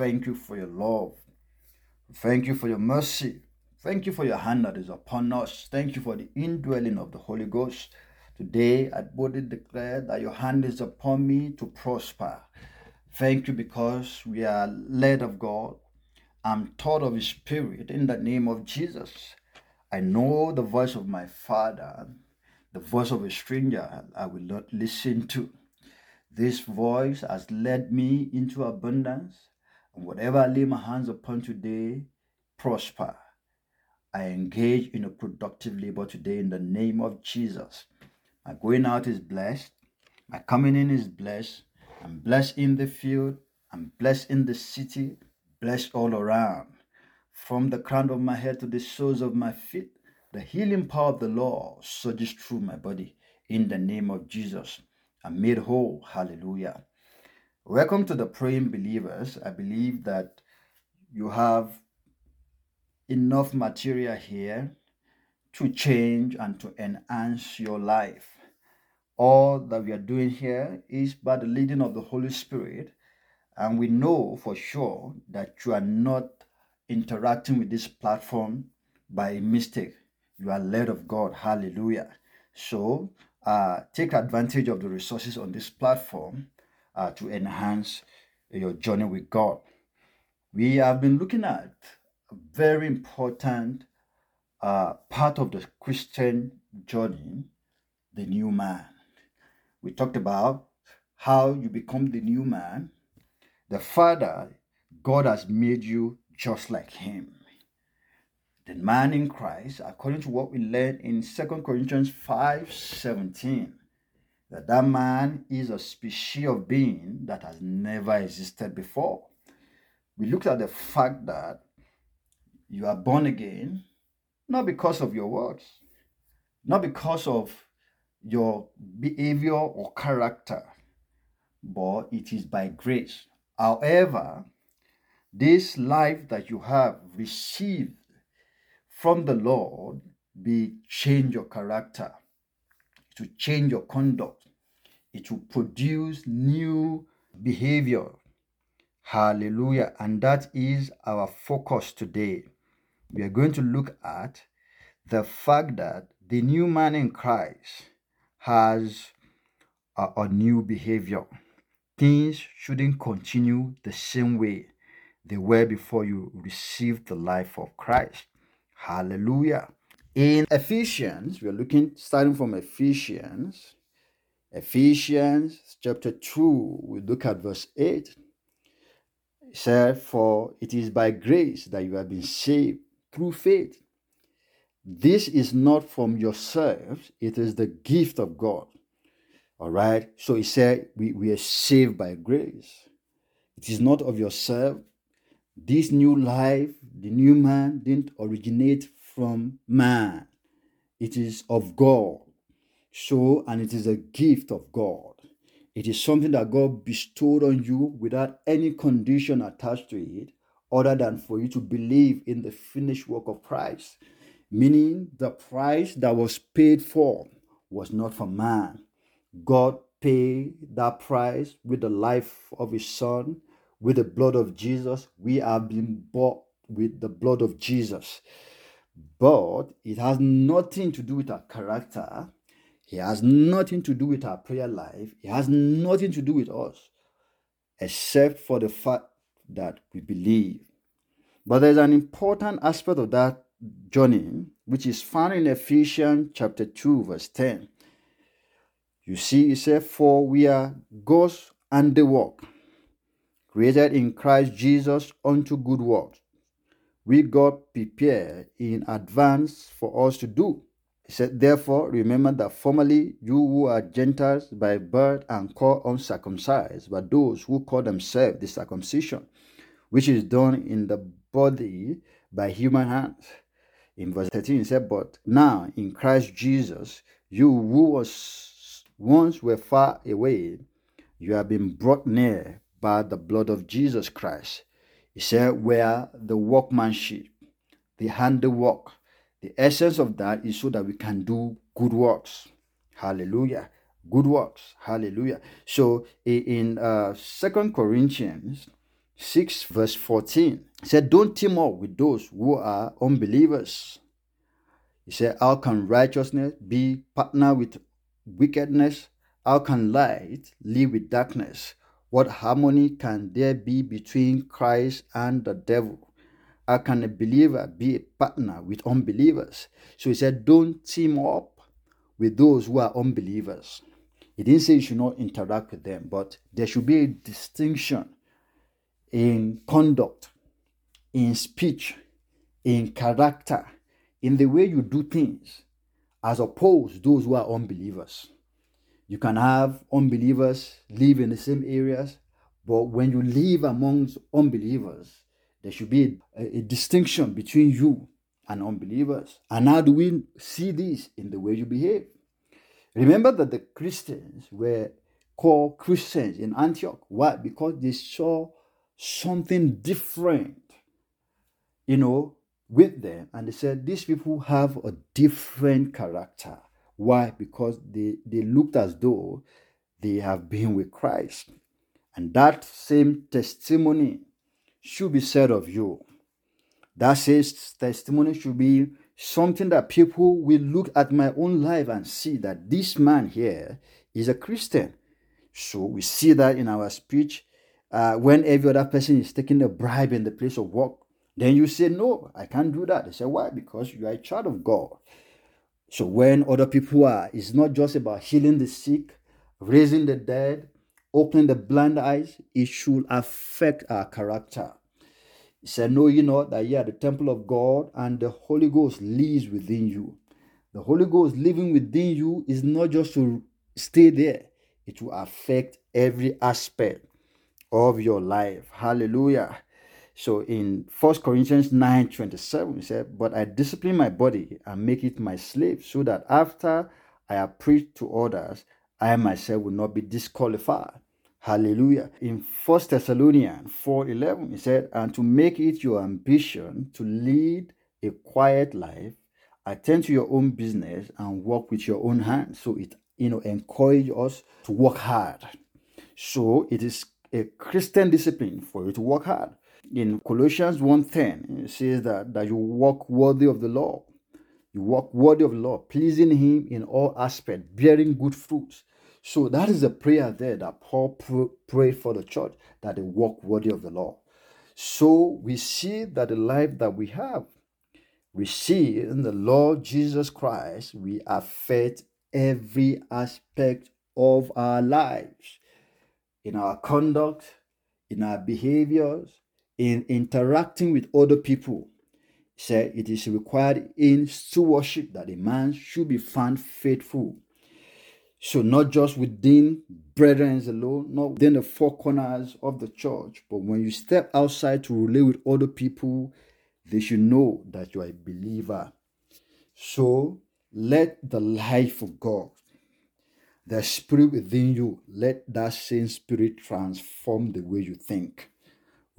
Thank you for your love. Thank you for your mercy. Thank you for your hand that is upon us. Thank you for the indwelling of the Holy Ghost. Today, I boldly declare that your hand is upon me to prosper. Thank you because we are led of God. I'm taught of His Spirit in the name of Jesus. I know the voice of my Father, the voice of a stranger I will not listen to. This voice has led me into abundance, and whatever I lay my hands upon today, prosper. I engage in a productive labor today in the name of Jesus. My going out is blessed, my coming in is blessed. I'm blessed in the field, I'm blessed in the city, blessed all around. From the crown of my head to the soles of my feet, the healing power of the Lord surges through my body in the name of Jesus. I'm made whole. Hallelujah. Welcome to the praying believers. I believe that you have enough material here to change and to enhance your life. All that we are doing here is by the leading of the Holy Spirit, and we know for sure that you are not interacting with this platform by mistake. You are led of God. Hallelujah. So uh, take advantage of the resources on this platform uh, to enhance your journey with God. We have been looking at a very important uh, part of the Christian journey, the new man. We talked about how you become the new man. The Father, God has made you just like Him. The man in Christ, according to what we learned in 2 Corinthians 5 17, that that man is a species of being that has never existed before. We looked at the fact that you are born again not because of your works, not because of your behavior or character, but it is by grace. However, this life that you have received from the Lord be change your character, to change your conduct, it will produce new behavior. Hallelujah. And that is our focus today. We are going to look at the fact that the new man in Christ has a, a new behavior. Things shouldn't continue the same way they were before you received the life of Christ. Hallelujah. In Ephesians, we are looking starting from Ephesians, Ephesians chapter 2, we look at verse 8. It said, For it is by grace that you have been saved through faith. This is not from yourselves, it is the gift of God. All right. So he said, we, we are saved by grace. It is not of yourself. This new life, the new man, didn't originate from man, it is of God. So, and it is a gift of God. It is something that God bestowed on you without any condition attached to it, other than for you to believe in the finished work of Christ. Meaning, the price that was paid for was not for man. God paid that price with the life of His Son, with the blood of Jesus. We have been bought with the blood of Jesus. But it has nothing to do with our character it has nothing to do with our prayer life. It has nothing to do with us, except for the fact that we believe. But there's an important aspect of that journey, which is found in Ephesians chapter 2, verse 10. You see, it says, For we are God's handiwork, created in Christ Jesus unto good works, we God prepared in advance for us to do. He said, Therefore, remember that formerly you who are Gentiles by birth and called uncircumcised, but those who call themselves the circumcision, which is done in the body by human hands. In verse 13, he said, But now in Christ Jesus, you who was once were far away, you have been brought near by the blood of Jesus Christ. He said, Where the workmanship, the handiwork, the essence of that is so that we can do good works. Hallelujah. Good works. Hallelujah. So in uh, Second Corinthians 6, verse 14, he said, Don't team up with those who are unbelievers. He said, How can righteousness be partner with wickedness? How can light live with darkness? What harmony can there be between Christ and the devil? How can a believer be a partner with unbelievers? So he said, Don't team up with those who are unbelievers. He didn't say you should not interact with them, but there should be a distinction in conduct, in speech, in character, in the way you do things, as opposed to those who are unbelievers. You can have unbelievers live in the same areas, but when you live amongst unbelievers, there should be a, a distinction between you and unbelievers. And how do we see this in the way you behave? Remember that the Christians were called Christians in Antioch. Why? Because they saw something different, you know, with them. And they said, these people have a different character. Why? Because they, they looked as though they have been with Christ. And that same testimony should be said of you. That says testimony should be something that people will look at my own life and see that this man here is a Christian. So we see that in our speech. Uh, when every other person is taking a bribe in the place of work, then you say, No, I can't do that. They say, Why? Because you are a child of God. So when other people are, it's not just about healing the sick, raising the dead, opening the blind eyes, it should affect our character. He said, Know ye not that ye are the temple of God and the Holy Ghost lives within you. The Holy Ghost living within you is not just to stay there, it will affect every aspect of your life. Hallelujah. So in 1 Corinthians 9 27, he said, But I discipline my body and make it my slave, so that after I have preached to others, I myself will not be disqualified. Hallelujah. In 1 Thessalonians 4:11, he said, And to make it your ambition to lead a quiet life, attend to your own business and work with your own hands. So it you know encourage us to work hard. So it is a Christian discipline for you to work hard. In Colossians 1:10, it says that, that you walk worthy of the Lord. You walk worthy of the Lord, pleasing him in all aspects, bearing good fruits so that is a prayer there that Paul prayed for the church that they walk worthy of the Lord. So we see that the life that we have, we see in the Lord Jesus Christ, we affect every aspect of our lives in our conduct, in our behaviors, in interacting with other people. Said it is required in stewardship that a man should be found faithful so, not just within brethren alone, not within the four corners of the church, but when you step outside to relate with other people, they should know that you are a believer. So, let the life of God, the spirit within you, let that same spirit transform the way you think.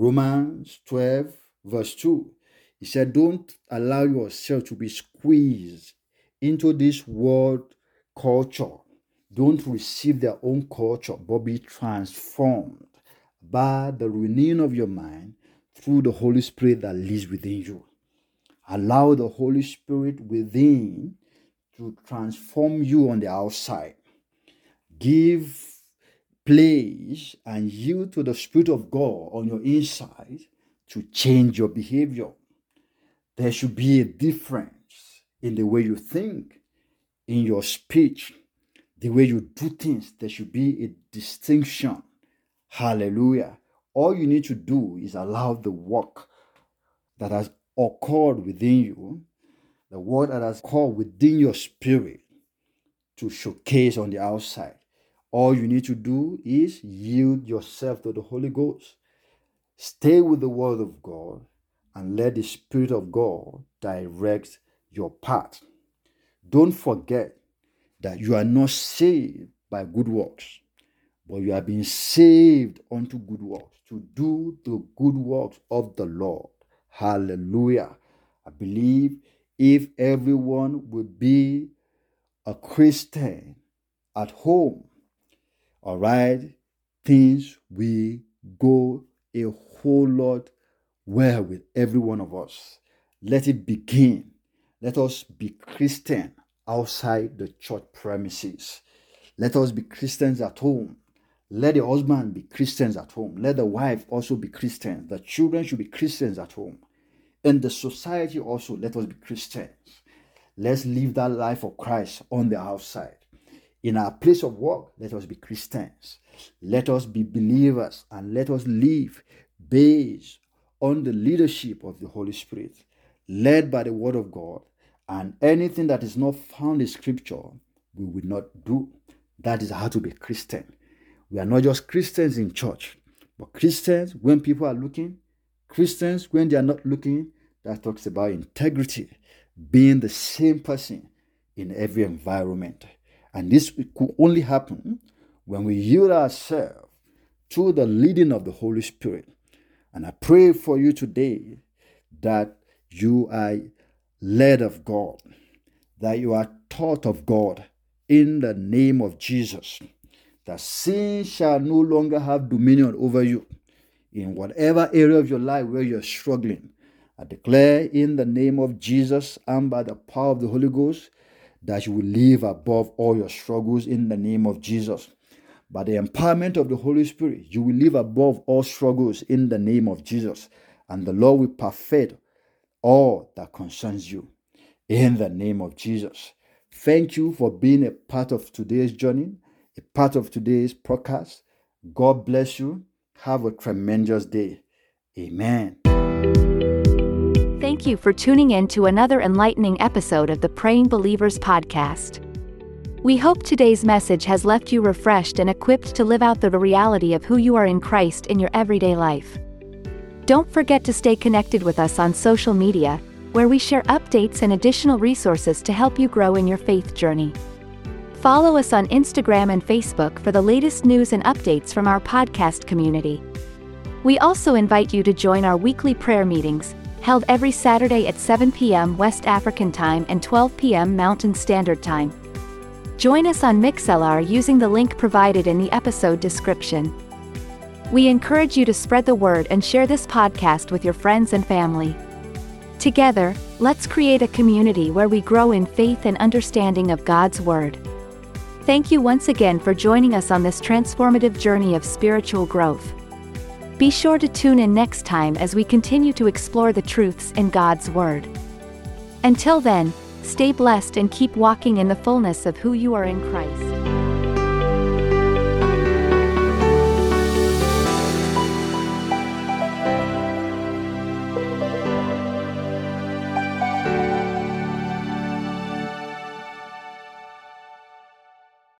Romans 12, verse 2, he said, Don't allow yourself to be squeezed into this world culture don't receive their own culture, but be transformed by the renewing of your mind through the Holy Spirit that lives within you. Allow the Holy Spirit within to transform you on the outside. Give place and yield to the Spirit of God on your inside to change your behavior. There should be a difference in the way you think, in your speech, the way you do things, there should be a distinction. Hallelujah. All you need to do is allow the work that has occurred within you the work that has called within your spirit to showcase on the outside. All you need to do is yield yourself to the Holy Ghost. Stay with the Word of God and let the Spirit of God direct your path. Don't forget that you are not saved by good works, but you are being saved unto good works to do the good works of the Lord. Hallelujah. I believe if everyone would be a Christian at home, all right, things will go a whole lot well with every one of us. Let it begin. Let us be Christian outside the church premises. Let us be Christians at home. Let the husband be Christians at home. Let the wife also be Christian. The children should be Christians at home. In the society also, let us be Christians. Let's live that life of Christ on the outside. In our place of work, let us be Christians. Let us be believers and let us live based on the leadership of the Holy Spirit, led by the Word of God. And anything that is not found in Scripture, we will not do. That is how to be Christian. We are not just Christians in church, but Christians when people are looking, Christians when they are not looking. That talks about integrity, being the same person in every environment. And this could only happen when we yield ourselves to the leading of the Holy Spirit. And I pray for you today that you are led of God, that you are taught of God in the name of Jesus, that sin shall no longer have dominion over you in whatever area of your life where you're struggling. I declare in the name of Jesus and by the power of the Holy Ghost that you will live above all your struggles in the name of Jesus. By the empowerment of the Holy Spirit, you will live above all struggles in the name of Jesus. And the Lord will perfect all that concerns you in the name of Jesus. Thank you for being a part of today's journey, a part of today's podcast. God bless you. Have a tremendous day. Amen. Thank you for tuning in to another enlightening episode of the Praying Believers podcast. We hope today's message has left you refreshed and equipped to live out the reality of who you are in Christ in your everyday life. Don't forget to stay connected with us on social media, where we share updates and additional resources to help you grow in your faith journey. Follow us on Instagram and Facebook for the latest news and updates from our podcast community. We also invite you to join our weekly prayer meetings, held every Saturday at 7 p.m. West African Time and 12 p.m. Mountain Standard Time. Join us on Mixlr using the link provided in the episode description. We encourage you to spread the word and share this podcast with your friends and family. Together, let's create a community where we grow in faith and understanding of God's Word. Thank you once again for joining us on this transformative journey of spiritual growth. Be sure to tune in next time as we continue to explore the truths in God's Word. Until then, stay blessed and keep walking in the fullness of who you are in Christ.